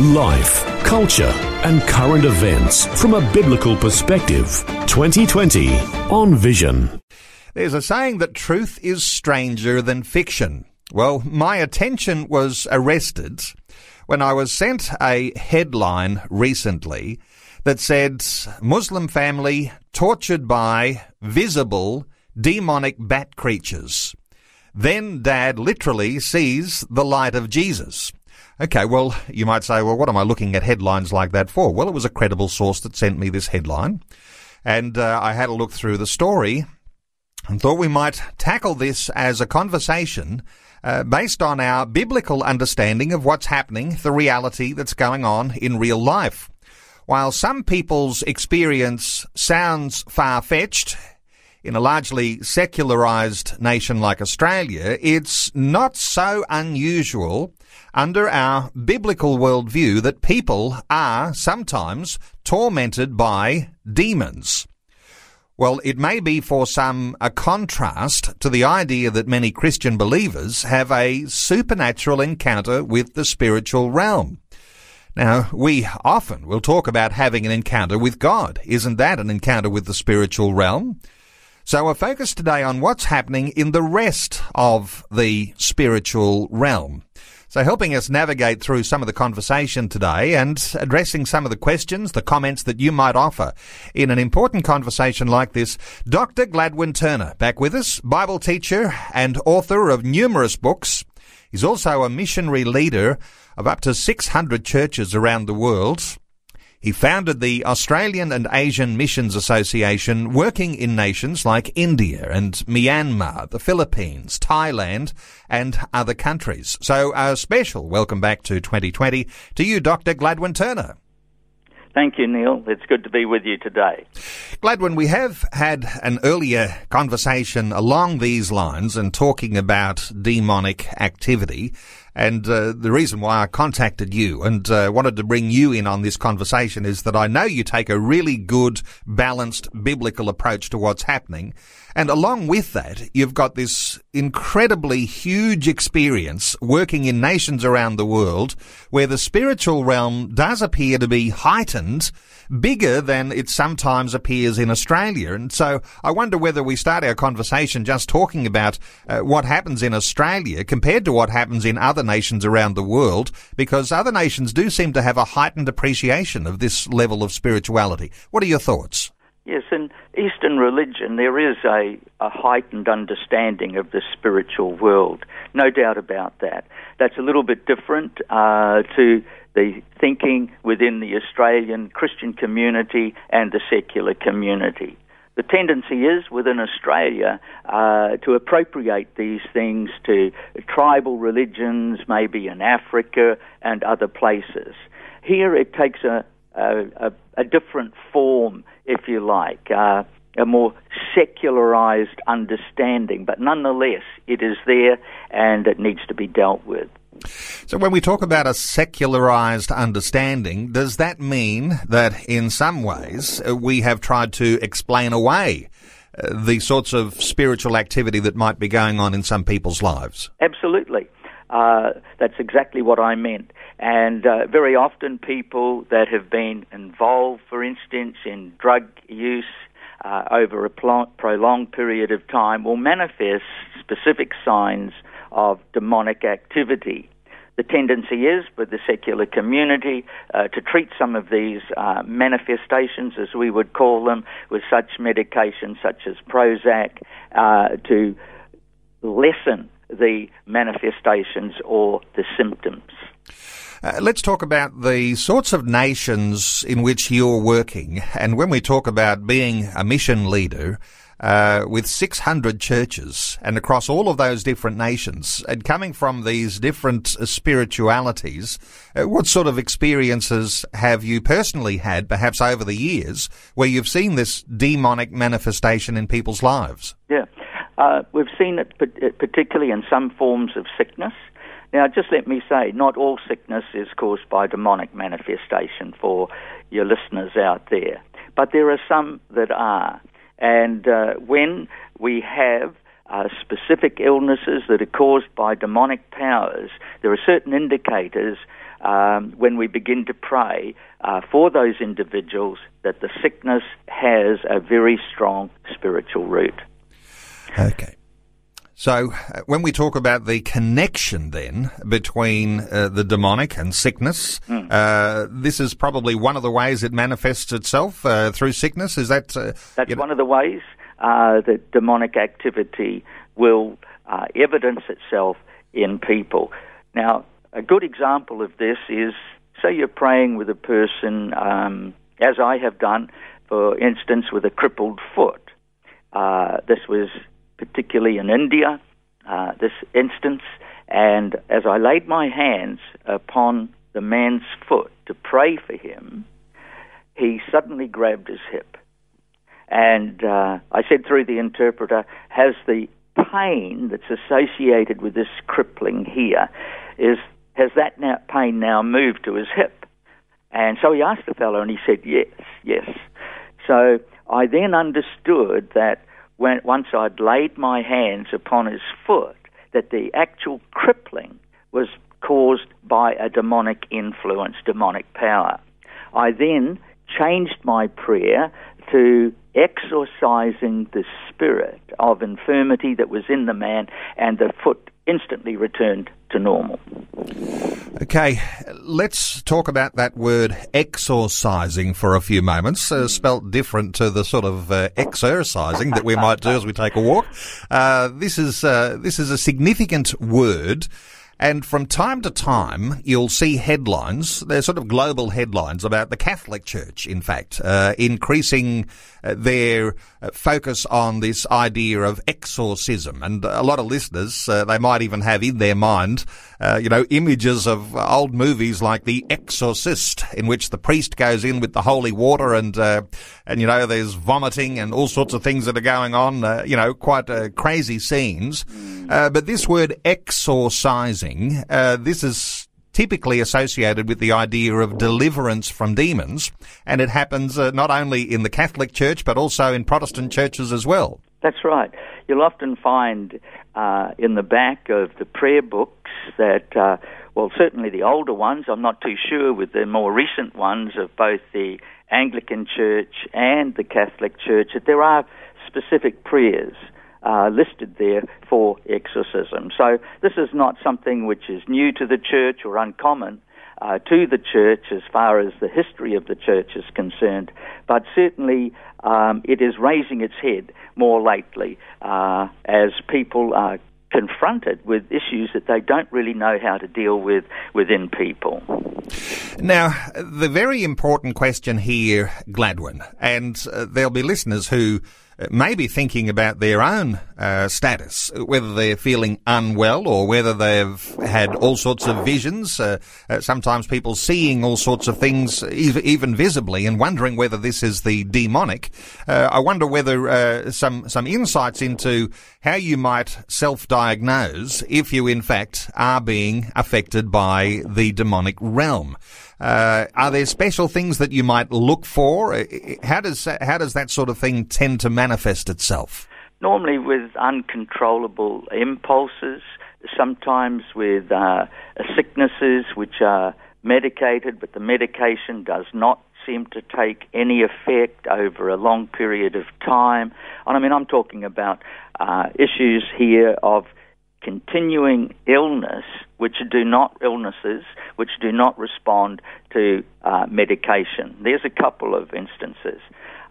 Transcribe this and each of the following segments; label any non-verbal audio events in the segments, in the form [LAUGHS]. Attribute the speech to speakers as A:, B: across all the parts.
A: Life, culture, and current events from a biblical perspective. 2020 on Vision.
B: There's a saying that truth is stranger than fiction. Well, my attention was arrested when I was sent a headline recently that said Muslim family tortured by visible demonic bat creatures. Then dad literally sees the light of Jesus. Okay, well, you might say, well, what am I looking at headlines like that for? Well, it was a credible source that sent me this headline. And uh, I had a look through the story and thought we might tackle this as a conversation uh, based on our biblical understanding of what's happening, the reality that's going on in real life. While some people's experience sounds far-fetched, in a largely secularized nation like Australia, it's not so unusual under our biblical worldview that people are sometimes tormented by demons. Well, it may be for some a contrast to the idea that many Christian believers have a supernatural encounter with the spiritual realm. Now, we often will talk about having an encounter with God. Isn't that an encounter with the spiritual realm? So we're focused today on what's happening in the rest of the spiritual realm. So helping us navigate through some of the conversation today and addressing some of the questions, the comments that you might offer in an important conversation like this, Dr. Gladwin Turner, back with us, Bible teacher and author of numerous books. He's also a missionary leader of up to 600 churches around the world. He founded the Australian and Asian Missions Association, working in nations like India and Myanmar, the Philippines, Thailand, and other countries. So a special welcome back to 2020 to you, Dr. Gladwin Turner.
C: Thank you, Neil. It's good to be with you today.
B: Gladwin, we have had an earlier conversation along these lines and talking about demonic activity. And uh, the reason why I contacted you and uh, wanted to bring you in on this conversation is that I know you take a really good, balanced biblical approach to what's happening. And along with that, you've got this incredibly huge experience working in nations around the world where the spiritual realm does appear to be heightened bigger than it sometimes appears in Australia. And so I wonder whether we start our conversation just talking about uh, what happens in Australia compared to what happens in other nations around the world, because other nations do seem to have a heightened appreciation of this level of spirituality. What are your thoughts?
C: Yes, in Eastern religion, there is a, a, heightened understanding of the spiritual world. No doubt about that. That's a little bit different uh, to the thinking within the Australian Christian community and the secular community. The tendency is within Australia uh, to appropriate these things to tribal religions, maybe in Africa and other places. Here it takes a, a, a different form, if you like. Uh, a more secularized understanding, but nonetheless, it is there and it needs to be dealt with.
B: So when we talk about a secularized understanding, does that mean that in some ways uh, we have tried to explain away uh, the sorts of spiritual activity that might be going on in some people's lives?
C: Absolutely. Uh, that's exactly what I meant. And uh, very often, people that have been involved, for instance, in drug use uh, over a pl- prolonged period of time, will manifest specific signs of demonic activity. The tendency is with the secular community uh, to treat some of these uh, manifestations, as we would call them, with such medications such as Prozac uh, to lessen the manifestations or the symptoms.
B: Uh, let's talk about the sorts of nations in which you're working. And when we talk about being a mission leader, uh, with 600 churches and across all of those different nations and coming from these different spiritualities, uh, what sort of experiences have you personally had, perhaps over the years, where you've seen this demonic manifestation in people's lives?
C: Yeah. Uh, we've seen it particularly in some forms of sickness. Now, just let me say, not all sickness is caused by demonic manifestation for your listeners out there, but there are some that are. And uh, when we have uh, specific illnesses that are caused by demonic powers, there are certain indicators um, when we begin to pray uh, for those individuals that the sickness has a very strong spiritual root.
B: Okay. So, uh, when we talk about the connection then between uh, the demonic and sickness, mm. uh, this is probably one of the ways it manifests itself uh, through sickness. Is that?
C: Uh, That's one know? of the ways uh, that demonic activity will evidence itself in people. Now, a good example of this is say you're praying with a person, um, as I have done, for instance, with a crippled foot. this was particularly in India, uh, this instance. And as I laid my hands upon the man's foot to pray for him, he suddenly grabbed his hip. And uh, I said through the interpreter, has the pain that's associated with this crippling here, is has that now, pain now moved to his hip? And so he asked the fellow, and he said, yes, yes. So I then understood that when, once I'd laid my hands upon his foot, that the actual crippling was caused by a demonic influence, demonic power. I then changed my prayer to exorcising the spirit of infirmity that was in the man, and the foot instantly returned to normal.
B: Okay, let's talk about that word exorcising for a few moments, uh, spelt different to the sort of uh, exercising that we might do as we take a walk. Uh, this is uh, this is a significant word. And from time to time, you'll see headlines, they're sort of global headlines about the Catholic Church, in fact, uh, increasing uh, their uh, focus on this idea of exorcism. And a lot of listeners, uh, they might even have in their mind, uh, you know, images of old movies like The Exorcist, in which the priest goes in with the holy water and, uh, and, you know, there's vomiting and all sorts of things that are going on, you know, quite crazy scenes. but this word exorcising uh, this is typically associated with the idea of deliverance from demons, and it happens uh, not only in the Catholic Church but also in Protestant churches as well.
C: That's right. You'll often find uh, in the back of the prayer books that, uh, well, certainly the older ones, I'm not too sure with the more recent ones of both the Anglican Church and the Catholic Church, that there are specific prayers uh, listed there for exorcism. So this is not something which is new to the church or uncommon. Uh, to the church as far as the history of the church is concerned, but certainly um, it is raising its head more lately uh, as people are confronted with issues that they don't really know how to deal with within people.
B: Now, the very important question here, Gladwin, and uh, there'll be listeners who maybe thinking about their own uh, status, whether they're feeling unwell or whether they've had all sorts of visions. Uh, uh, sometimes people seeing all sorts of things, even, visibly, and wondering whether this is the demonic. Uh, I wonder whether uh, some some insights into how you might self-diagnose if you, in fact, are being affected by the demonic realm. Uh, are there special things that you might look for? Uh, how does how does that sort of thing tend to manifest itself?
C: Normally, with uncontrollable impulses, sometimes with uh, sicknesses which are medicated, but the medication does not seem to take any effect over a long period of time. And I mean, I'm talking about uh, issues here of continuing illness, which do not illnesses, which do not respond to uh, medication. There's a couple of instances.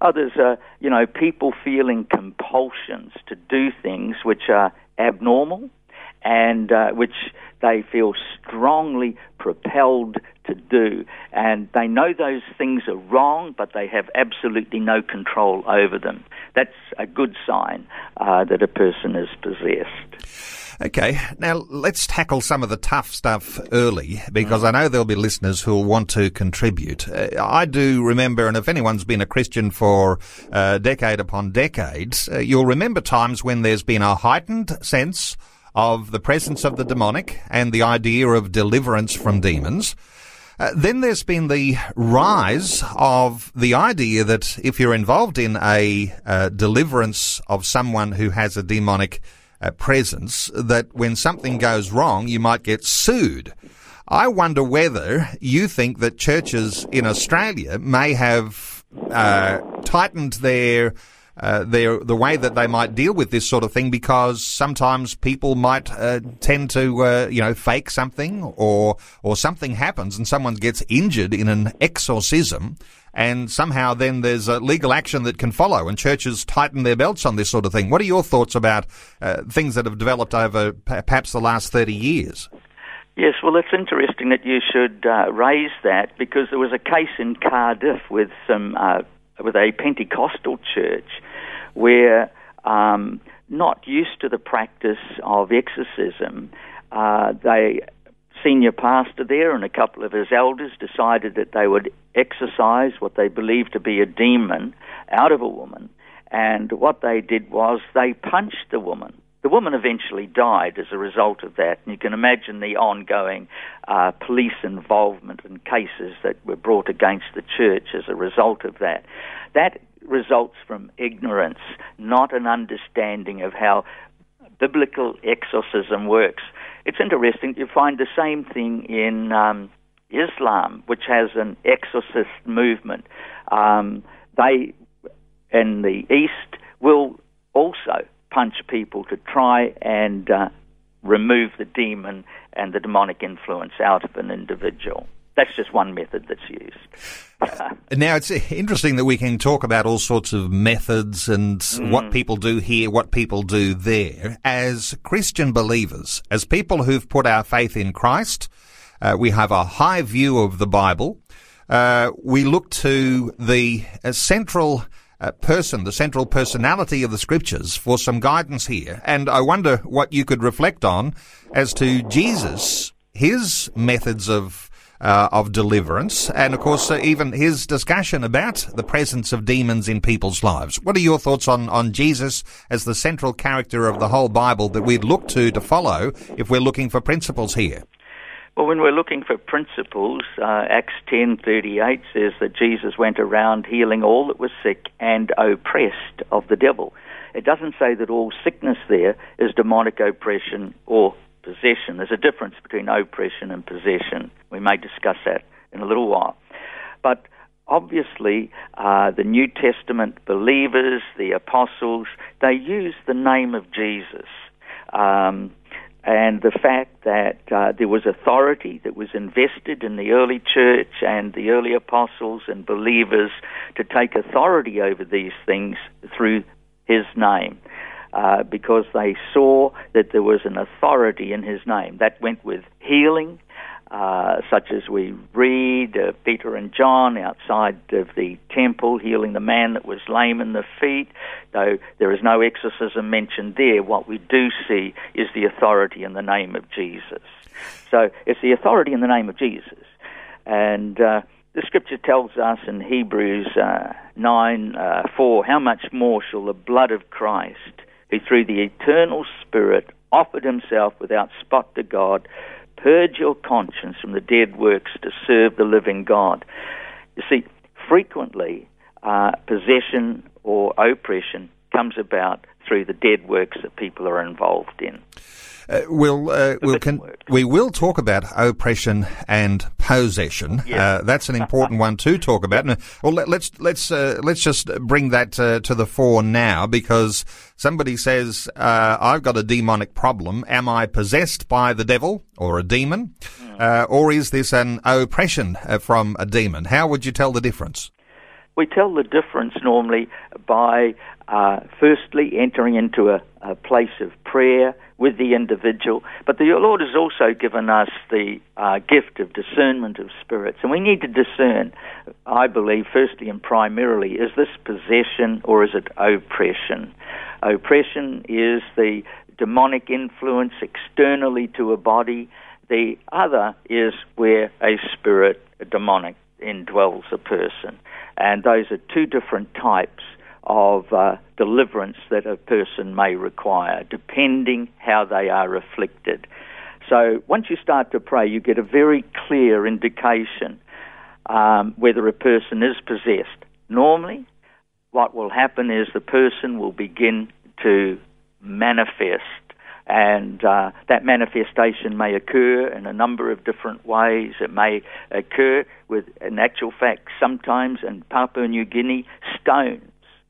C: Others are, you know, people feeling compulsions to do things which are abnormal and uh, which they feel strongly propelled to do. And they know those things are wrong, but they have absolutely no control over them. That's a good sign uh, that a person is possessed.
B: Okay, now let's tackle some of the tough stuff early because I know there'll be listeners who'll want to contribute. Uh, I do remember, and if anyone's been a Christian for uh, decade upon decades, uh, you'll remember times when there's been a heightened sense of the presence of the demonic and the idea of deliverance from demons. Uh, then there's been the rise of the idea that if you're involved in a uh, deliverance of someone who has a demonic uh, presence that when something goes wrong, you might get sued. I wonder whether you think that churches in Australia may have uh, tightened their uh, their the way that they might deal with this sort of thing because sometimes people might uh, tend to uh, you know fake something or or something happens and someone gets injured in an exorcism and somehow then there's a legal action that can follow, and churches tighten their belts on this sort of thing. What are your thoughts about uh, things that have developed over perhaps the last 30 years?
C: Yes, well, it's interesting that you should uh, raise that because there was a case in Cardiff with some with a Pentecostal church where um, not used to the practice of exorcism, uh, they senior pastor there and a couple of his elders decided that they would exorcise what they believed to be a demon out of a woman. And what they did was they punched the woman. The woman eventually died as a result of that. And you can imagine the ongoing uh, police involvement in cases that were brought against the church as a result of that. That results from ignorance, not an understanding of how biblical exorcism works. It's interesting, you find the same thing in um, Islam, which has an exorcist movement. Um, they, in the East, will also punch people to try and uh, remove the demon and the demonic influence out of an individual. That's just one method that's used. [LAUGHS]
B: now, it's interesting that we can talk about all sorts of methods and mm. what people do here, what people do there. As Christian believers, as people who've put our faith in Christ, uh, we have a high view of the Bible. Uh, we look to the uh, central uh, person, the central personality of the scriptures for some guidance here. And I wonder what you could reflect on as to Jesus, his methods of uh, of deliverance, and of course, uh, even his discussion about the presence of demons in people's lives. What are your thoughts on, on Jesus as the central character of the whole Bible that we'd look to to follow if we're looking for principles here?
C: Well, when we're looking for principles, uh, Acts 10:38 says that Jesus went around healing all that was sick and oppressed of the devil. It doesn't say that all sickness there is demonic oppression or possession. There's a difference between oppression and possession. We may discuss that in a little while. But obviously, uh, the New Testament believers, the apostles, they use the name of Jesus. Um, and the fact that uh, there was authority that was invested in the early church and the early apostles and believers to take authority over these things through his name uh, because they saw that there was an authority in his name. That went with healing, uh, such as we read uh, Peter and John outside of the temple healing the man that was lame in the feet. Though there is no exorcism mentioned there, what we do see is the authority in the name of Jesus. So it's the authority in the name of Jesus. And uh, the scripture tells us in Hebrews uh, 9 uh, 4, how much more shall the blood of Christ who through the eternal Spirit offered himself without spot to God, purge your conscience from the dead works to serve the living God. You see, frequently uh, possession or oppression comes about through the dead works that people are involved in.
B: Uh, we'll uh, we'll we will talk about oppression and possession. Yes. Uh, that's an important one to talk about. [LAUGHS] Well, let, us let's let's, uh, let's just bring that uh, to the fore now because somebody says uh, I've got a demonic problem. Am I possessed by the devil or a demon, hmm. or is this an oppression from a demon? How would you tell the difference?
C: We tell the difference normally by uh, firstly entering into a, a, place of prayer with the individual, but the Lord has also given us the uh, gift of discernment of spirits, and we need to discern, I believe, firstly and primarily, is this possession or is it oppression? Oppression is the demonic influence externally to a body. The other is where a spirit, a demonic, indwells a person. And those are two different types of uh, deliverance that a person may require, depending how they are afflicted. So once you start to pray, you get a very clear indication um, whether a person is possessed. Normally, what will happen is the person will begin to manifest and uh, that manifestation may occur in a number of different ways. It may occur with, in actual fact, sometimes in Papua New Guinea, stones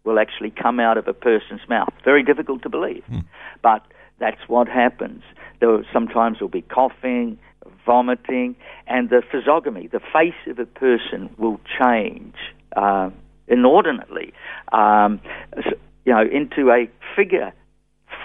C: will actually come out of a person's mouth. Very difficult to believe, mm. but that's what happens. There sometimes will be coughing, vomiting, and the physiognomy, the face of a person, will change uh, inordinately, um, you know, into a figure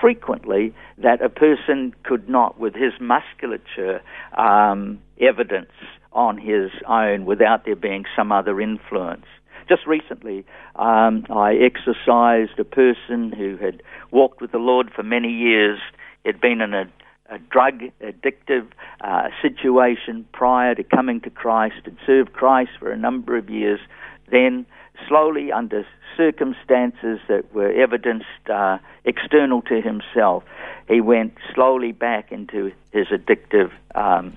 C: frequently that a person could not, with his musculature, um, evidence on his own without there being some other influence. Just recently, um, I exorcised a person who had walked with the Lord for many years, had been in a, a drug addictive uh, situation prior to coming to Christ, had served Christ for a number of years, then slowly under circumstances that were evidenced uh, external to himself, he went slowly back into his addictive um,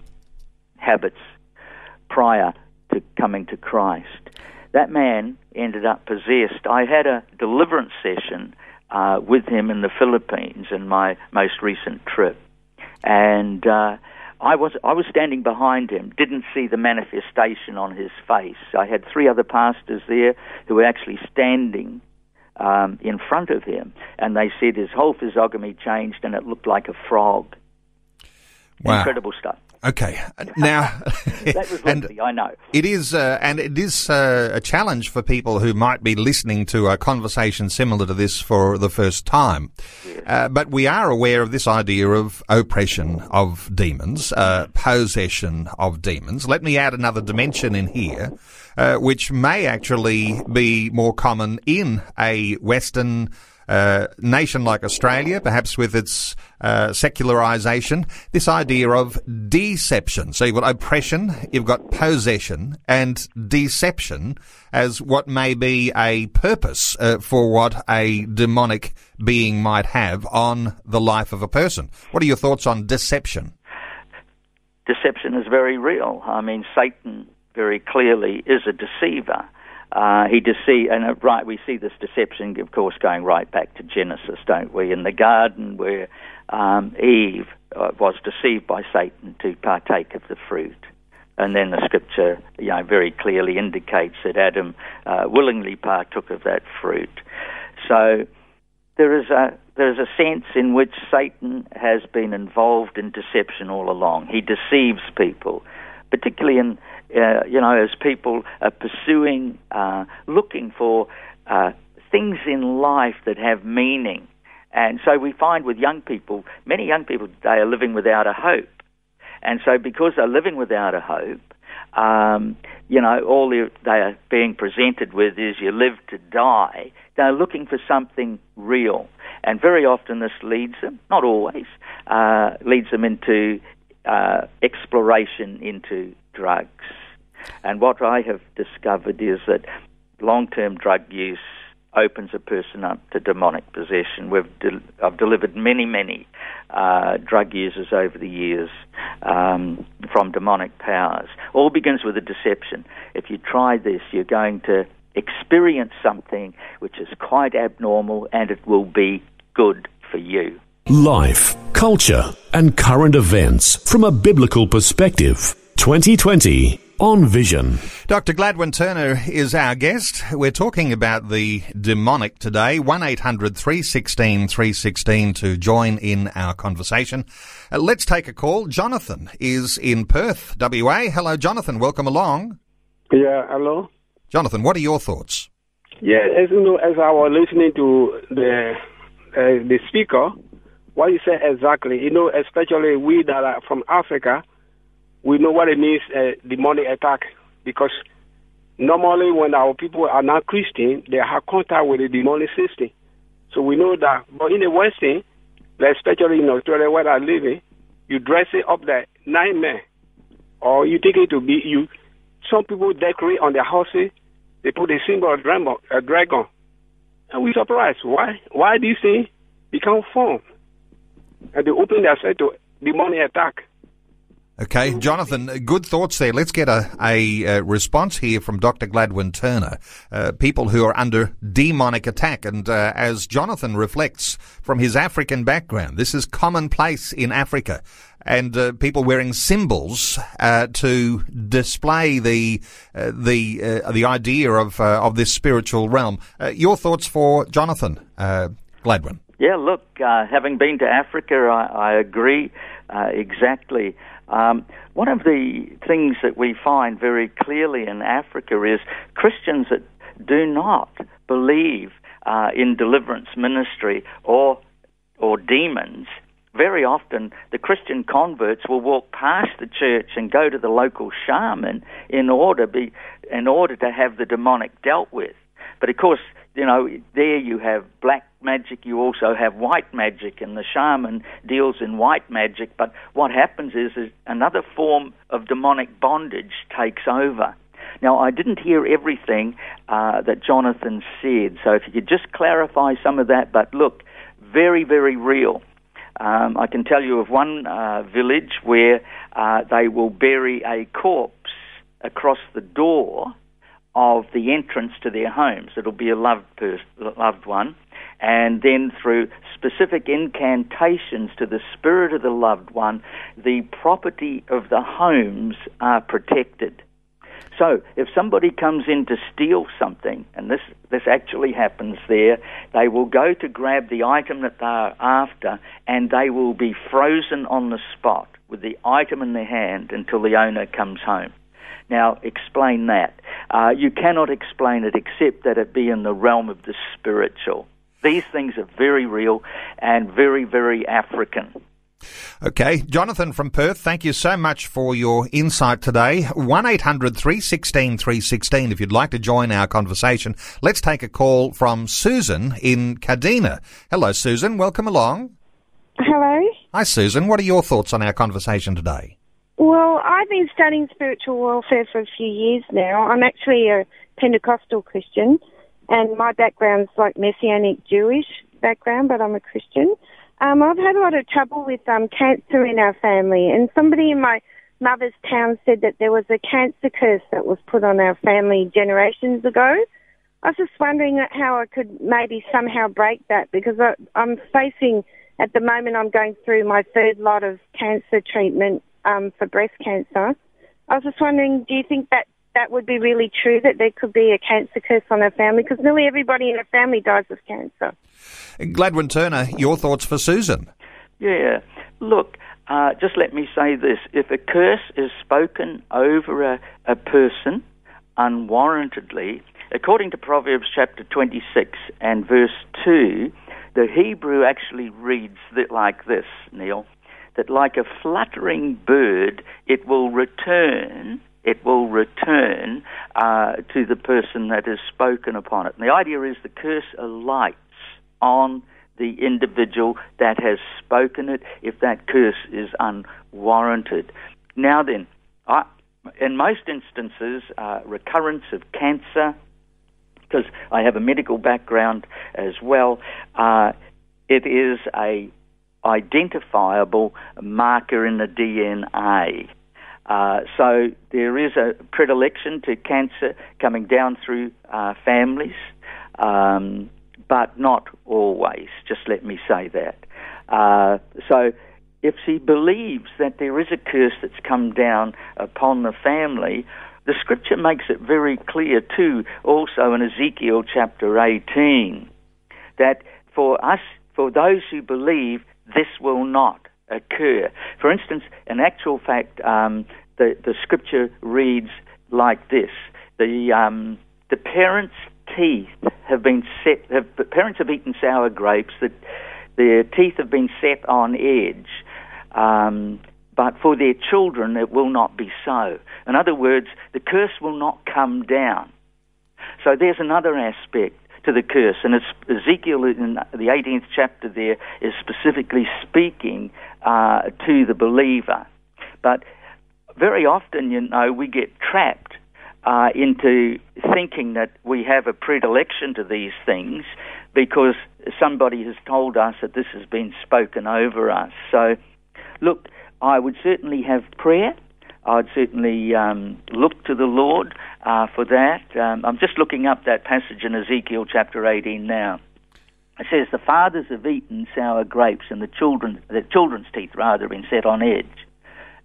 C: habits prior to coming to Christ. That man ended up possessed. I had a deliverance session uh, with him in the Philippines in my most recent trip, and uh, I was I was standing behind him, didn't see the manifestation on his face. I had three other pastors there who were actually standing um, in front of him, and they said his whole physiognomy changed and it looked like a frog. Wow. Incredible stuff.
B: Okay, [LAUGHS] now
C: that was lengthy, I know
B: it is, uh, and it is uh, a challenge for people who might be listening to a conversation similar to this for the first time. Yes. Uh, but we are aware of this idea of oppression of demons, uh, possession of demons. Let me add another dimension in here, uh, which may actually be more common in a Western nation like Australia, perhaps with its uh, secularization, this idea of deception. So you've got oppression, you've got possession, and deception as what may be a purpose uh, for what a demonic being might have on the life of a person. What are your thoughts on deception?
C: Deception is very real. I mean, Satan very clearly is a deceiver. Uh, he deceived, and uh, right, we see this deception, of course, going right back to Genesis, don't we? In the garden where um, Eve uh, was deceived by Satan to partake of the fruit. And then the scripture, you know, very clearly indicates that Adam uh, willingly partook of that fruit. So there is a there is a sense in which Satan has been involved in deception all along. He deceives people, particularly in uh, you know, as people are pursuing, uh, looking for uh, things in life that have meaning. And so we find with young people, many young people today are living without a hope. And so because they're living without a hope, um, you know, all they are being presented with is you live to die. They're looking for something real. And very often this leads them, not always, uh, leads them into uh, exploration into drugs. And what I have discovered is that long term drug use opens a person up to demonic possession. We've de- I've delivered many, many uh, drug users over the years um, from demonic powers. All begins with a deception. If you try this, you're going to experience something which is quite abnormal and it will be good for you.
A: Life, culture, and current events from a biblical perspective. 2020 on Vision.
B: Dr. Gladwin Turner is our guest. We're talking about the demonic today. 800 316 316 to join in our conversation. Uh, let's take a call. Jonathan is in Perth, WA. Hello, Jonathan. Welcome along.
D: Yeah, hello.
B: Jonathan, what are your thoughts?
D: Yeah, as you know, as I was listening to the uh, the speaker, what you said exactly, you know, especially we that are from Africa, we know what it means uh, demonic attack because normally when our people are not Christian, they have contact with the demonic system. So we know that. But in the Western, especially in Australia where I live you dress it up like nightmare, or you take it to be you. Some people decorate on their houses. They put a symbol of a dragon, and we surprised why why these things become formed, and they open themselves to demonic attack.
B: Okay, Jonathan, good thoughts there. Let's get a, a, a response here from Dr. Gladwin Turner. Uh, people who are under demonic attack. And uh, as Jonathan reflects from his African background, this is commonplace in Africa. And uh, people wearing symbols uh, to display the uh, the uh, the idea of of this spiritual realm. your thoughts for Jonathan Gladwin?
C: Yeah, look, having been to Africa, I, I agree exactly. Um, one of the things that we find very clearly in Africa is Christians that do not believe uh, in deliverance ministry or or demons. Very often, the Christian converts will walk past the church and go to the local shaman in order be in order to have the demonic dealt with. But of course, you know, there you have black magic, you also have white magic, and the shaman deals in white magic. But what happens is, is another form of demonic bondage takes over. Now, I didn't hear everything uh, that Jonathan said, so if you could just clarify some of that. But look, very, very real. Um, I can tell you of one uh, village where uh, they will bury a corpse across the door of the entrance to their homes. It'll be a loved loved one, and then through specific incantations to the spirit of the loved one, the property of the homes are protected. So, if somebody comes in to steal something, and this, this actually happens there, they will go to grab the item that they're after, and they will be frozen on the spot with the item in their hand until the owner comes home. Now, explain that. Uh, you cannot explain it except that it be in the realm of the spiritual. These things are very real and very, very African.
B: Okay, Jonathan from Perth, thank you so much for your insight today. 1 800 316 316 if you'd like to join our conversation. Let's take a call from Susan in Kadina. Hello, Susan. Welcome along.
E: Hello.
B: Hi, Susan. What are your thoughts on our conversation today?
E: Well, I've been studying spiritual warfare for a few years now. I'm actually a Pentecostal Christian, and my background's like Messianic Jewish background, but I'm a Christian. Um, I've had a lot of trouble with um, cancer in our family, and somebody in my mother's town said that there was a cancer curse that was put on our family generations ago. I was just wondering how I could maybe somehow break that because I, I'm facing, at the moment, I'm going through my third lot of cancer treatment um, for breast cancer. I was just wondering, do you think that that would be really true that there could be a cancer curse on our family? Because nearly everybody in our family dies of cancer.
B: Gladwin Turner, your thoughts for Susan?
C: Yeah, look, uh, just let me say this: if a curse is spoken over a, a person unwarrantedly, according to Proverbs chapter 26 and verse 2, the Hebrew actually reads like this, Neil that like a fluttering bird, it will return. It will return uh, to the person that has spoken upon it. And the idea is the curse alights on the individual that has spoken it if that curse is unwarranted. Now then, I, in most instances, uh, recurrence of cancer, because I have a medical background as well, uh, it is a identifiable marker in the DNA. Uh, so there is a predilection to cancer coming down through uh, families, um, but not always. Just let me say that. Uh, so if she believes that there is a curse that's come down upon the family, the scripture makes it very clear too, also in Ezekiel chapter 18, that for us, for those who believe, this will not occur. For instance, in actual fact, um, the, the scripture reads like this the, um, the parents teeth have been set. Have, parents have eaten sour grapes. That their teeth have been set on edge. Um, but for their children, it will not be so. In other words, the curse will not come down. So there's another aspect to the curse, and it's Ezekiel in the 18th chapter there is specifically speaking uh, to the believer. But very often, you know, we get trapped uh, into thinking that we have a predilection to these things because somebody has told us that this has been spoken over us. So, look, I would certainly have prayer. I'd certainly um, look to the Lord uh, for that. Um, I'm just looking up that passage in Ezekiel chapter 18 now. It says, "The fathers have eaten sour grapes, and the children, the children's teeth rather, have been set on edge."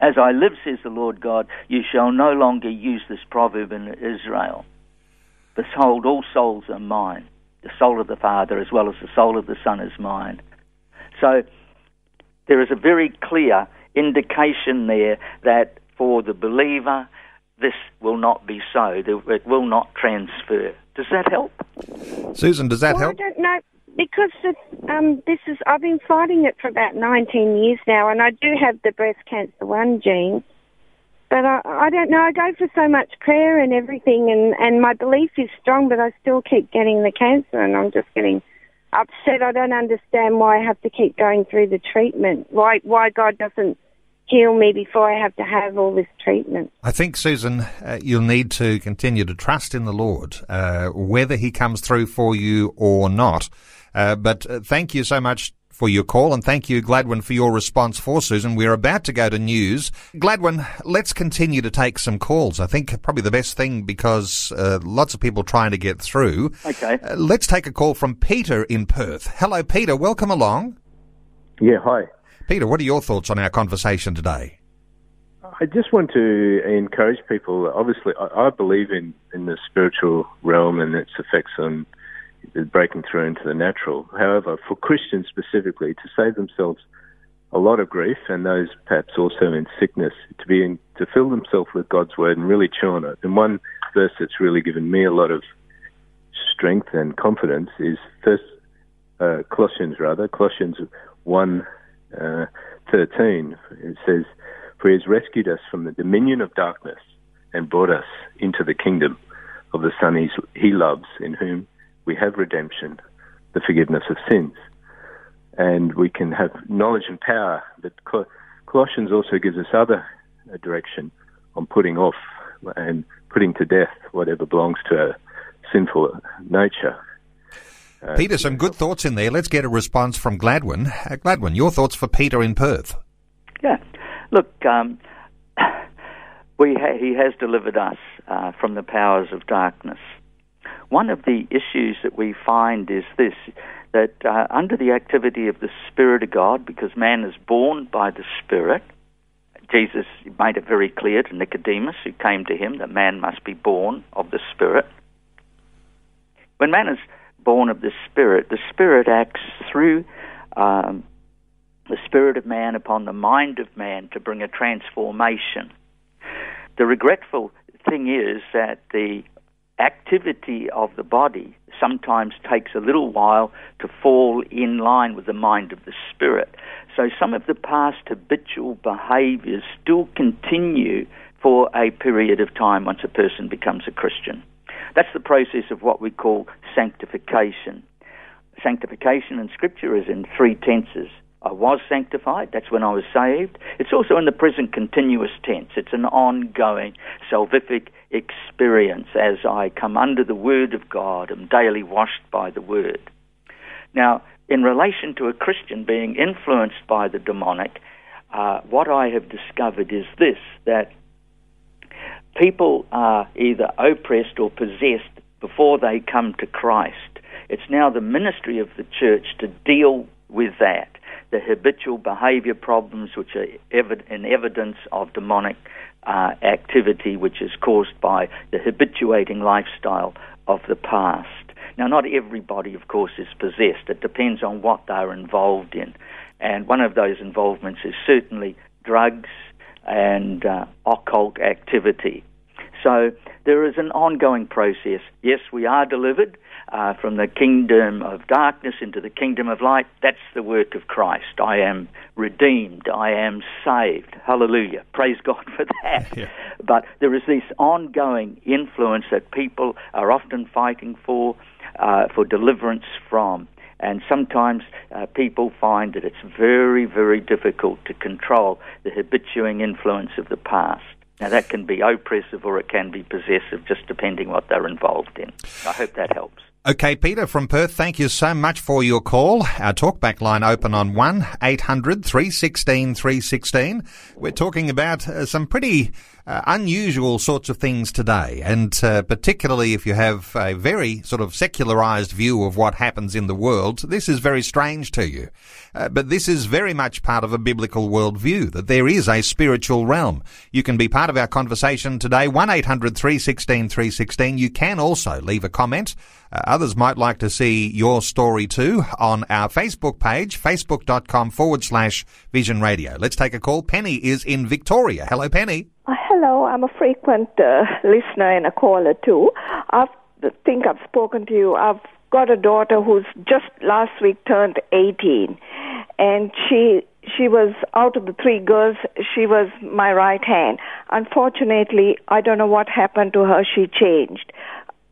C: As I live, says the Lord God, you shall no longer use this proverb in Israel. Behold, all souls are mine. The soul of the Father as well as the soul of the Son is mine. So there is a very clear indication there that for the believer, this will not be so. It will not transfer. Does that help?
B: Susan, does that
E: well,
B: help?
E: I don't know because um, this is I've been fighting it for about 19 years now, and I do have the breast cancer one gene. But I, I don't know. I go for so much prayer and everything, and and my belief is strong, but I still keep getting the cancer, and I'm just getting upset. I don't understand why I have to keep going through the treatment. Why why God doesn't heal me before I have to have all this treatment.
B: I think, Susan, uh, you'll need to continue to trust in the Lord, uh, whether He comes through for you or not. Uh, but uh, thank you so much for your call and thank you, Gladwin, for your response for Susan. We're about to go to news. Gladwin, let's continue to take some calls. I think probably the best thing because uh, lots of people trying to get through.
C: Okay.
B: Uh, let's take a call from Peter in Perth. Hello, Peter. Welcome along.
F: Yeah, hi.
B: Peter, what are your thoughts on our conversation today?
F: I just want to encourage people. Obviously, I, I believe in, in the spiritual realm and its effects on breaking through into the natural. However, for Christians specifically, to save themselves a lot of grief and those perhaps also in sickness, to be in, to fill themselves with God's word and really chew on it. And one verse that's really given me a lot of strength and confidence is First uh, Colossians, rather Colossians one uh, 13. It says, For he has rescued us from the dominion of darkness and brought us into the kingdom of the Son he loves, in whom we have redemption, the forgiveness of sins. And we can have knowledge and power. But Colossians also gives us other uh, direction on putting off and putting to death whatever belongs to our sinful nature
B: uh, Peter, some good thoughts in there. Let's get a response from Gladwin. Uh, Gladwin, your thoughts for Peter in Perth?
C: Yeah, look, um, [COUGHS] we ha- he has delivered us uh, from the powers of darkness. One of the issues that we find is this that uh, under the activity of the Spirit of God, because man is born by the Spirit, Jesus made it very clear to Nicodemus, who came to him, that man must be born of the Spirit. When man is born of the Spirit, the Spirit acts through um, the Spirit of man upon the mind of man to bring a transformation. The regretful thing is that the activity of the body sometimes takes a little while to fall in line with the mind of the Spirit. So some of the past habitual behaviors still continue for a period of time once a person becomes a Christian. That's the process of what we call sanctification. Sanctification in Scripture is in three tenses. I was sanctified, that's when I was saved. It's also in the present continuous tense. It's an ongoing salvific experience as I come under the Word of God, am daily washed by the Word. Now, in relation to a Christian being influenced by the demonic, uh, what I have discovered is this that people are either oppressed or possessed before they come to Christ. It's now the ministry of the church to deal with that, the habitual behavior problems which are in evidence of demonic uh, activity, which is caused by the habituating lifestyle of the past. Now, not everybody, of course, is possessed. It depends on what they're involved in. And one of those involvements is certainly drugs, and uh, occult activity. So there is an ongoing process. Yes, we are delivered uh, from the kingdom of darkness into the kingdom of light. That's the work of Christ. I am redeemed. I am saved. Hallelujah. Praise God for that. [LAUGHS] Yeah. But there is this ongoing influence that people are often fighting for, uh, for deliverance from. And sometimes uh, people find that it's very, very difficult to control the habituating influence of the past. Now, that can be oppressive or it can be possessive, just depending what they're involved in. I hope that helps.
B: Okay, Peter from Perth, thank you so much for your call. Our talkback line open on 1 800 316 316. We're talking about uh, some pretty uh, unusual sorts of things today, and uh, particularly if you have a very sort of secularized view of what happens in the world, this is very strange to you. Uh, but this is very much part of a biblical worldview, that there is a spiritual realm. You can be part of our conversation today, 1-800-316-316. You can also leave a comment. Uh, others might like to see your story too on our Facebook page, facebook.com forward slash Vision Radio. Let's take a call. Penny is in Victoria. Hello, Penny.
G: Uh, hello, I'm a frequent uh, listener and a caller too. I think I've spoken to you. I've got a daughter who's just last week turned 18, and she she was out of the three girls. She was my right hand. Unfortunately, I don't know what happened to her. She changed.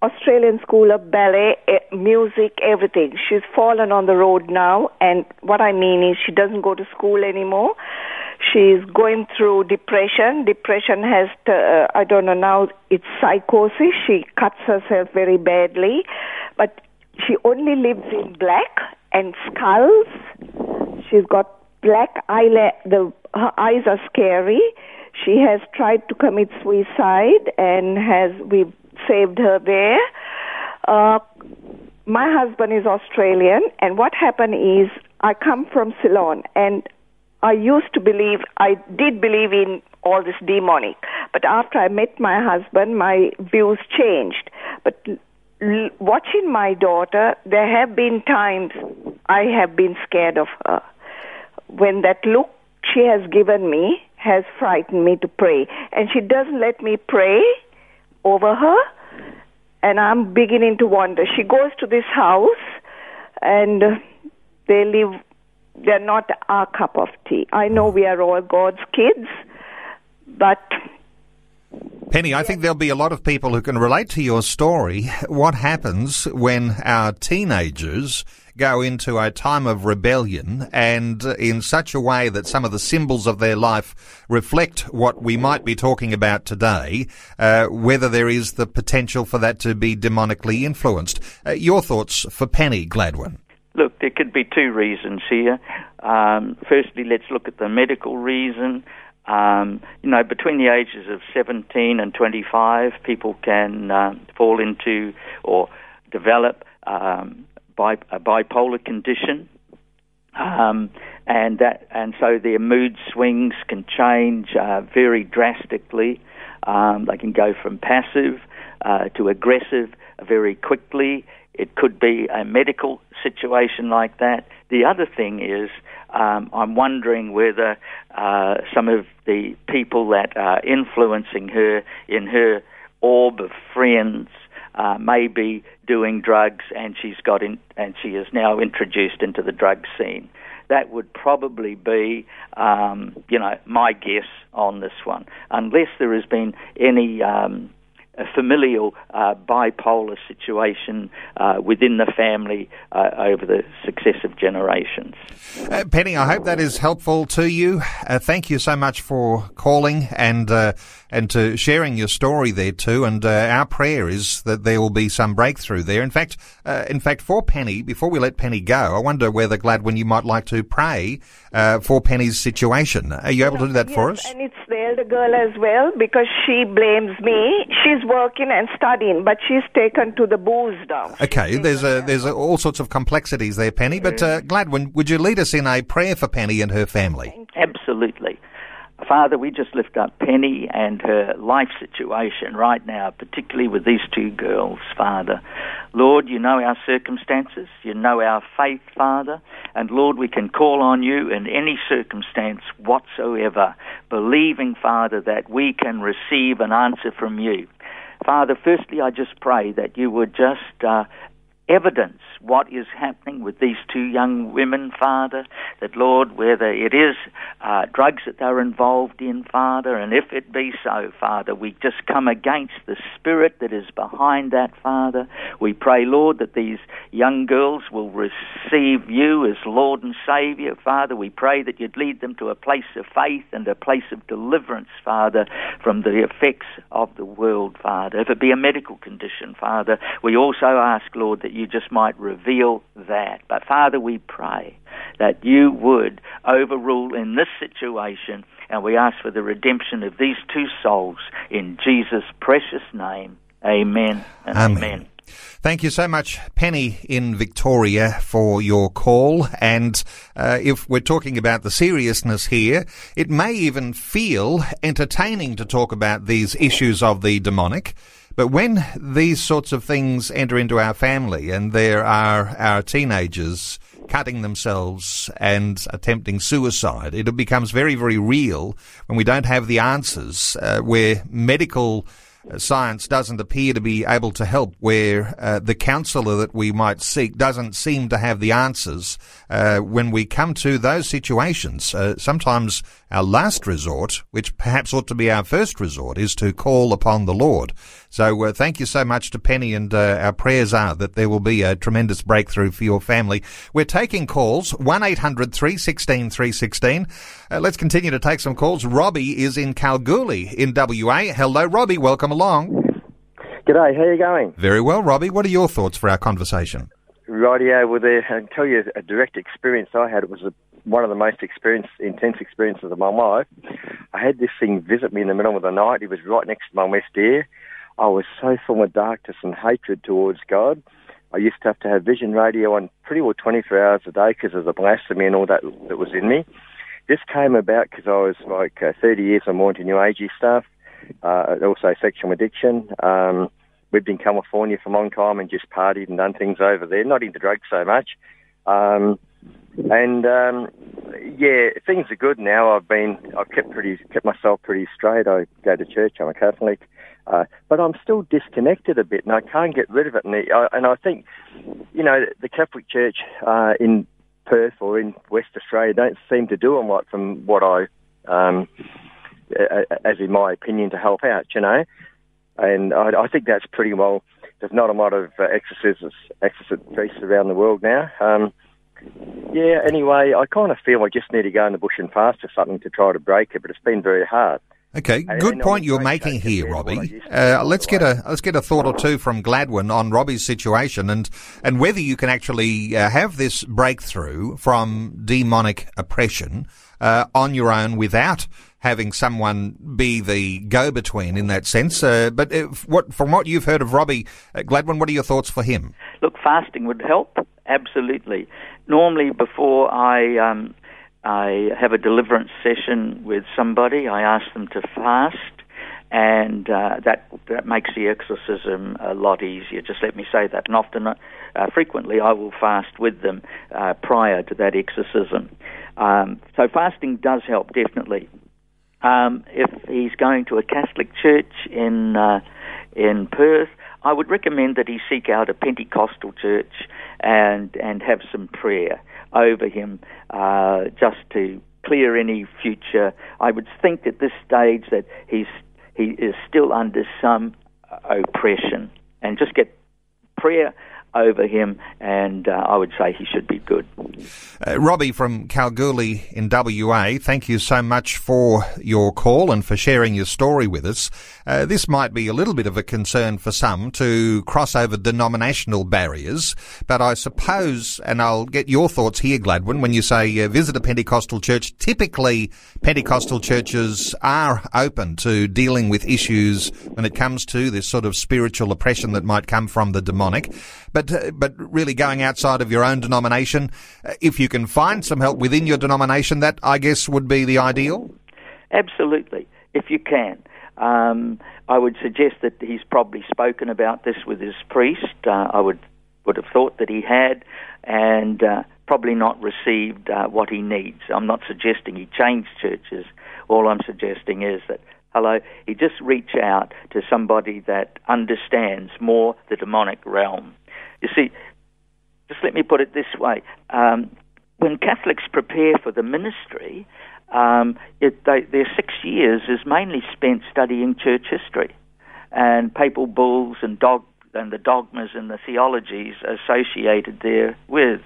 G: Australian School of Ballet, eh, music, everything. She's fallen on the road now, and what I mean is she doesn't go to school anymore. She's going through depression. Depression has, to, uh, I don't know now, it's psychosis. She cuts herself very badly, but she only lives in black and skulls. She's got black eyelid. The her eyes are scary. She has tried to commit suicide and has we saved her there. Uh, my husband is Australian, and what happened is I come from Ceylon, and I used to believe, I did believe in all this demonic, but after I met my husband, my views changed. But l- watching my daughter, there have been times I have been scared of her. When that look she has given me has frightened me to pray, and she doesn't let me pray over her, and I'm beginning to wonder. She goes to this house, and they live. They're not our cup of tea. I know we are all God's kids, but
B: Penny, I think there'll be a lot of people who can relate to your story. What happens when our teenagers go into a time of rebellion and in such a way that some of the symbols of their life reflect what we might be talking about today, uh, whether there is the potential for that to be demonically influenced. Uh, your thoughts for Penny Gladwin?
C: Look, there could be two reasons here. Um, firstly, let's look at the medical reason. Um, you know, between the ages of 17 and 25, people can uh, fall into or develop um, bi- a bipolar condition, um, and that and so their mood swings can change uh, very drastically. Um, they can go from passive uh, to aggressive very quickly. It could be a medical situation like that. The other thing is um, I'm wondering whether uh, some of the people that are influencing her in her orb of friends uh, may be doing drugs, and she's got in, and she is now introduced into the drug scene. That would probably be, um, you know, my guess on this one, unless there has been any um, a familial uh, bipolar situation uh, within the family uh, over the successive generations.
B: Uh, Penny, I hope that is helpful to you. Uh, thank you so much for calling and uh, and to sharing your story there too. And our prayer is that there will be some breakthrough there. In fact, in fact, for Penny, before we let Penny go, I wonder whether Gladwin you might like to pray for Penny's situation. Are you able to do that
G: yes,
B: for us?
G: And it's the elder girl as well because she blames me. She's working and studying, but she's taken to the booze now.
B: Okay, there's a, there's a, all sorts of complexities there, Penny. But uh, Gladwin, would you lead us in a prayer for Penny and her family?
C: Absolutely. Father, we just lift up Penny and her life situation right now, particularly with these two girls, Father. Lord, you know our circumstances. You know our faith, Father. And Lord, we can call on you in any circumstance whatsoever, believing, Father, that we can receive an answer from you. Father, firstly, I just pray that you would just uh, evidence what is happening with these two young women, Father. That, Lord, whether it is uh, drugs that they're involved in, Father, and if it be so, Father, we just come against the spirit that is behind that, Father. We pray, Lord, that these young girls will receive you as Lord and Savior, Father. We pray that you'd lead them to a place of faith and a place of deliverance, Father, from the effects of the world, Father. If it be a medical condition, Father, we also ask, Lord, that you just might reveal that. But Father, we pray that you would overrule in this situation, and we ask for the redemption of these two souls in Jesus' precious name. Amen and amen. amen.
B: Thank you so much, Penny in Victoria, for your call. And uh, if we're talking about the seriousness here, it may even feel entertaining to talk about these issues of the demonic. But when these sorts of things enter into our family and there are our teenagers cutting themselves and attempting suicide, it becomes very, very real when we don't have the answers, uh, where medical science doesn't appear to be able to help, where uh, the counsellor that we might seek doesn't seem to have the answers. Uh, when we come to those situations, uh, sometimes our last resort, which perhaps ought to be our first resort, is to call upon the Lord. So uh, thank you so much to Penny, and uh, our prayers are that there will be a tremendous breakthrough for your family. We're taking calls, 1-800-316-316. 316. Uh, let's continue to take some calls. Robbie is in Kalgoorlie in WA. Hello, Robbie. Welcome along.
H: G'day. How are you going?
B: Very well, Robbie. What are your thoughts for our conversation?
H: Radio, well, there, I'll tell you a direct experience I had. It was a, one of the most experience, intense experiences of my life. I had this thing visit me in the middle of the night. It was right next to my west ear. I was so full of darkness and hatred towards God. I used to have to have vision radio on pretty well 24 hours a day because of the blasphemy and all that that was in me. This came about because I was like uh, 30 years or more into New Agey stuff, uh, also sexual addiction. Um, lived in California for a long time and just partied and done things over there. Not into drugs so much. Um, and um, yeah, things are good now. I've been, I've kept pretty, kept myself pretty straight. I go to church. I'm a Catholic, uh, but I'm still disconnected a bit, and I can't get rid of it. And, I, and I think, you know, the Catholic Church uh, in Perth or in West Australia don't seem to do a lot from what I, um, as in my opinion, to help out. You know, and I, I think that's pretty well. There's not a lot of uh, exorcists, exorcist priests around the world now. Um, yeah. Anyway, I kind of feel I just need to go in the bush and fast or something to try to break it, but it's been very hard.
B: Okay, good point you're making here, Robbie. Uh, let's get a let's get a thought or two from Gladwin on Robbie's situation and and whether you can actually uh, have this breakthrough from demonic oppression uh, on your own without having someone be the go-between in that sense. Uh, but if, what, from what you've heard of Robbie uh, Gladwin, what are your thoughts for him?
C: Look, fasting would help absolutely. Normally, before I um, I have a deliverance session with somebody, I ask them to fast and uh, that that makes the exorcism a lot easier. Just let me say that, and often, uh, frequently, I will fast with them uh, prior to that exorcism. Um, so fasting does help definitely. Um, if he's going to a Catholic church in uh, in Perth, I would recommend that he seek out a Pentecostal church and and have some prayer over him, uh, just to clear any future. I would think at this stage that he's he is still under some oppression, and just get prayer over him, and uh, I would say he should be good.
B: Uh, Robbie from Kalgoorlie in WA, thank you so much for your call and for sharing your story with us. Uh, this might be a little bit of a concern for some to cross over denominational barriers, but I suppose, and I'll get your thoughts here, Gladwin, when you say uh, visit a Pentecostal church, typically Pentecostal churches are open to dealing with issues when it comes to this sort of spiritual oppression that might come from the demonic. But, uh, but really going outside of your own denomination, uh, if you can find some help within your denomination, that I guess would be the ideal?
C: Absolutely, if you can. Um, I would suggest that he's probably spoken about this with his priest. Uh, I would would have thought that he had, and uh, probably not received uh, what he needs. I'm not suggesting he changed churches. All I'm suggesting is that Hello, he just reach out to somebody that understands more the demonic realm. You see, just let me put it this way: um, when Catholics prepare for the ministry, um, it, they, their six years is mainly spent studying church history and papal bulls and dog and the dogmas and the theologies associated therewith.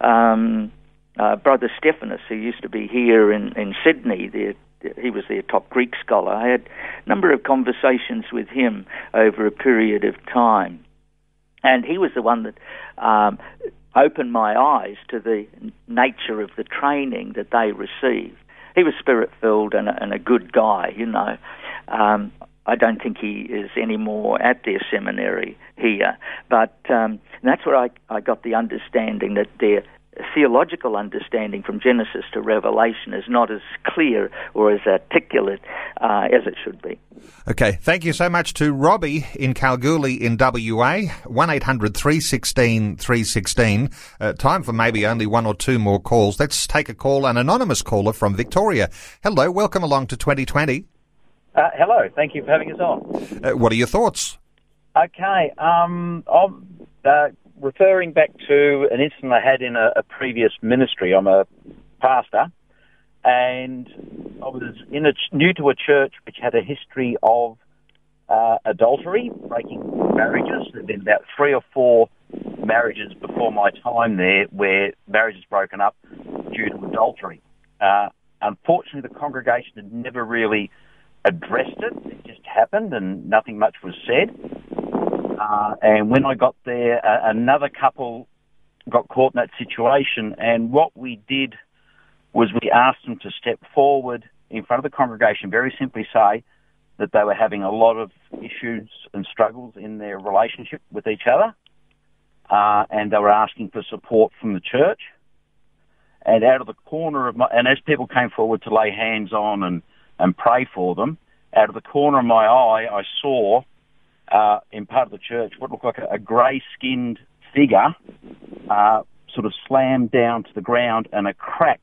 C: Um, uh, Brother Stephanus, who used to be here in, in Sydney, he was their top Greek scholar. I had a number of conversations with him over a period of time. And he was the one that um, opened my eyes to the nature of the training that they received. He was spirit filled and, and, a good guy, you know. Um, I don't think he is anymore at their seminary here, but um, that's where I, I got the understanding that their theological understanding from Genesis to Revelation is not as clear or as articulate uh, as it should be.
B: Okay, thank you so much to Robbie in Kalgoorlie in WA, 1800 316 316. Uh, time for maybe only one or two more calls. Let's take a call, an anonymous caller from Victoria. Hello, welcome along to 2020.
I: Uh, hello, thank you for having us on.
B: Uh, what are your thoughts?
I: Okay, um, I'm uh, referring back to an incident I had in a, a, previous ministry. I'm a pastor, and I was in a, new to a church which had a history of uh, adultery, breaking marriages. There'd been about three or four marriages before my time there where marriages broken up due to adultery. Uh, unfortunately, the congregation had never really addressed it. It just happened and nothing much was said. Uh, and when I got there, uh, another couple got caught in that situation. And what we did was we asked them to step forward in front of the congregation, very simply say that they were having a lot of issues and struggles in their relationship with each other. Uh, and they were asking for support from the church. And out of the corner of my, and as people came forward to lay hands on and and pray for them. Out of the corner of my eye, I saw uh, in part of the church what looked like a, a grey-skinned figure uh, sort of slammed down to the ground and a crack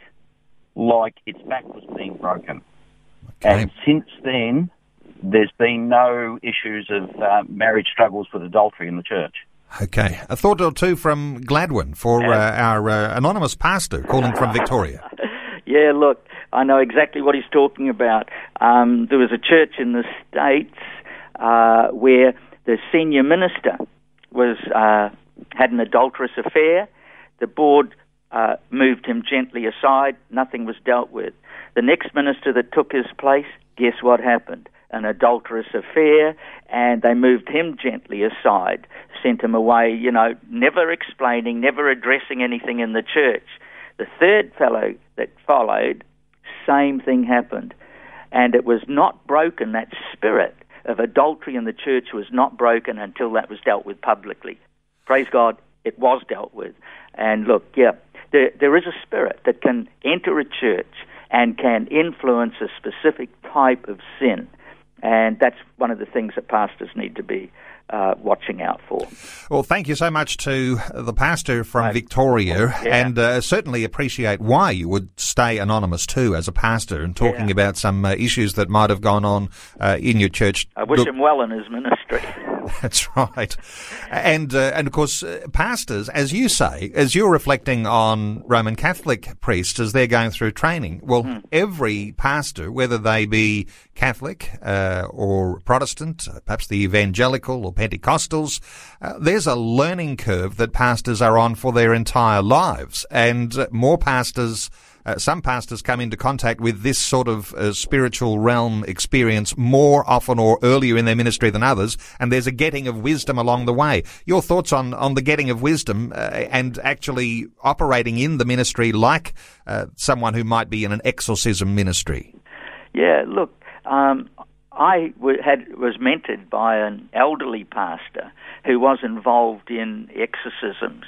I: like its back was being broken. Okay. And since then, there's been no issues of uh, marriage struggles with adultery in the church.
B: Okay. A thought or two from Gladwin for uh, our uh, anonymous pastor calling from Victoria. [LAUGHS]
C: yeah, look, I know exactly what he's talking about. Um, there was a church in the States uh, where the senior minister was uh, had an adulterous affair. The board uh, moved him gently aside. Nothing was dealt with. The next minister that took his place, guess what happened? An adulterous affair, and they moved him gently aside, sent him away, you know, never explaining, never addressing anything in the church. The third fellow that followed same thing happened. And it was not broken, that spirit of adultery in the church was not broken until that was dealt with publicly. Praise God, it was dealt with. And look, yeah, there, there is a spirit that can enter a church and can influence a specific type of sin. And that's one of the things that pastors need to be uh, watching out for.
B: Well, thank you so much to the pastor from. Victoria, yeah. and uh, certainly appreciate why you would stay anonymous too as a pastor and talking yeah. about some uh, issues that might have gone on uh, in your church.
C: I wish Look, him well in his ministry. [LAUGHS] [LAUGHS]
B: That's right, and uh, and of course, uh, pastors, as you say, as you're reflecting on Roman Catholic priests as they're going through training. Well, mm. every pastor, whether they be Catholic or Protestant, perhaps the evangelical or Pentecostals, uh, there's a learning curve that pastors are on for their entire lives. And uh, more pastors, uh, some pastors come into contact with this sort of uh, spiritual realm experience more often or earlier in their ministry than others, and there's a getting of wisdom along the way. Your thoughts on, on the getting of wisdom uh, and actually operating in the ministry like uh, someone who might be in an exorcism ministry?
C: Yeah, look, um, I had was mentored by an elderly pastor who was involved in exorcisms,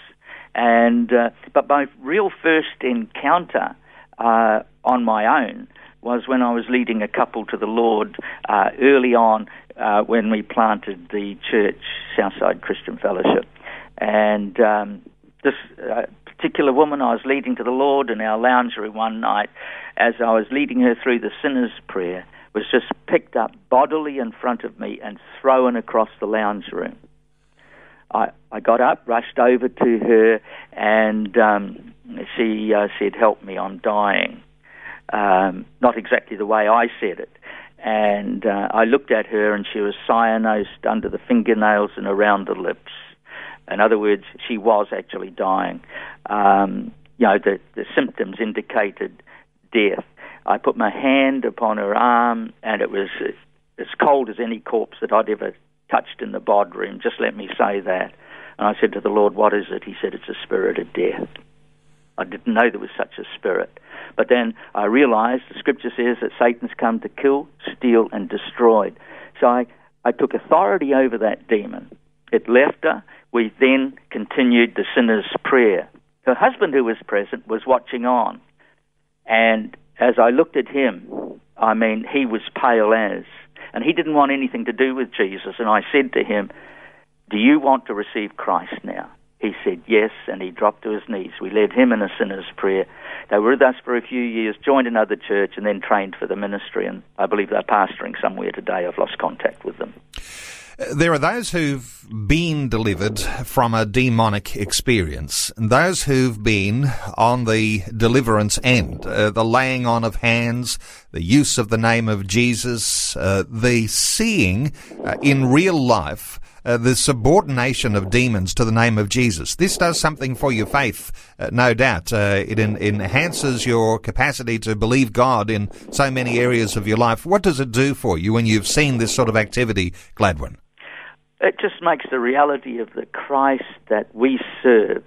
C: and uh, but my real first encounter uh, on my own was when I was leading a couple to the Lord uh, early on uh, when we planted the church, Southside Christian Fellowship, and um, this uh, particular woman I was leading to the Lord in our lounge room one night, as I was leading her through the sinner's prayer was just picked up bodily in front of me and thrown across the lounge room. I, I got up, rushed over to her, and um, she uh, said, Help me, I'm dying. Um, not exactly the way I said it. And uh, I looked at her, and she was cyanosed under the fingernails and around the lips. In other words, she was actually dying. Um, you know, the, the symptoms indicated death. I put my hand upon her arm, and it was as cold as any corpse that I'd ever touched in the bod room. Just let me say that. And I said to the Lord, What is it? He said, It's a spirit of death. I didn't know there was such a spirit. But then I realized the scripture says that Satan's come to kill, steal, and destroy. So I, I took authority over that demon. It left her. We then continued the sinner's prayer. Her husband, who was present, was watching on. And as I looked at him, I mean, he was pale as. And he didn't want anything to do with Jesus. And I said to him, Do you want to receive Christ now? He said yes, and he dropped to his knees. We led him in a sinner's prayer. They were with us for a few years, joined another church, and then trained for the ministry. And I believe they're pastoring somewhere today. I've lost contact with them.
B: There are those who've been delivered from a demonic experience, and those who've been on the deliverance end, uh, the laying on of hands, the use of the name of Jesus, uh, the seeing uh, in real life uh, the subordination of demons to the name of Jesus. This does something for your faith, uh, no doubt. Uh, it en- enhances your capacity to believe God in so many areas of your life. What does it do for you when you've seen this sort of activity, Gladwin?
C: it just makes the reality of the Christ that we serve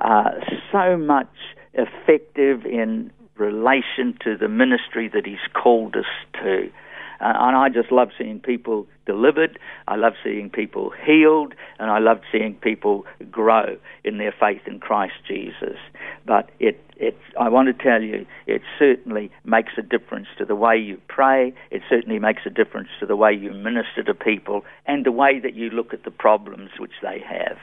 C: uh, so much effective in relation to the ministry that He's called us to. Uh, and I just love seeing people delivered. I love seeing people healed, and I love seeing people grow in their faith in Christ Jesus. But it, it, I want to tell you, it certainly makes a difference to the way you pray. It certainly makes a difference to the way you minister to people and the way that you look at the problems which they have.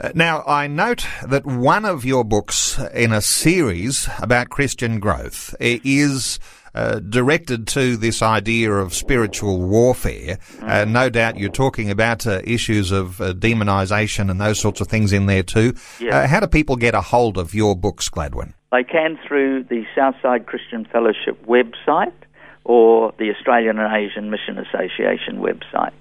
B: Uh, now, I note that one of your books in a series about Christian growth is uh, directed to this idea of spiritual warfare. Uh, no doubt you're talking about uh, issues of uh, demonization and those sorts of things in there too.
C: Yeah.
B: Uh, how do people get a hold of your books, Gladwin?
C: They can through the Southside Christian Fellowship website or the Australian and Asian Mission Association website.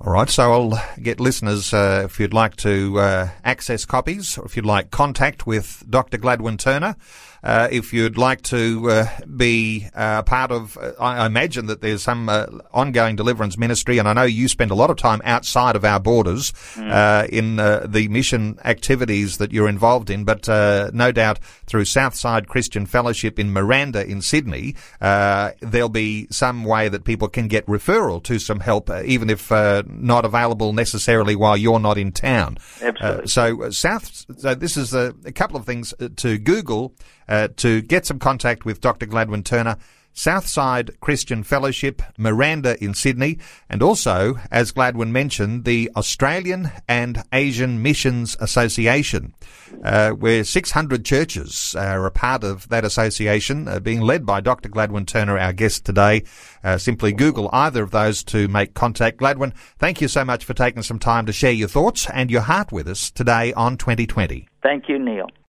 B: All right, so I'll get listeners, uh, if you'd like to uh, access copies, or if you'd like contact with Dr. Gladwin Turner, uh, if you'd like to uh, be uh, part of, uh, I imagine that there's some ongoing deliverance ministry, and I know you spend a lot of time outside of our borders
C: Mm.
B: in the mission activities that you're involved in, but no doubt through Southside Christian Fellowship in Miranda in Sydney, there'll be some way that people can get referral to some help, even if not available necessarily while you're not in town.
C: Absolutely.
B: so uh, South, so this is a, a couple of things uh, to Google uh, to get some contact with Dr. Gladwin Turner. Southside Christian Fellowship, Miranda in Sydney, and also, as Gladwin mentioned, the Australian and Asian Missions Association, uh, where 600 churches are a part of that association, uh, being led by Dr. Gladwin Turner, our guest today. Uh, simply Google either of those to make contact. Gladwin, thank you so much for taking some time to share your thoughts and your heart with us today on 2020.
C: Thank you, Neil.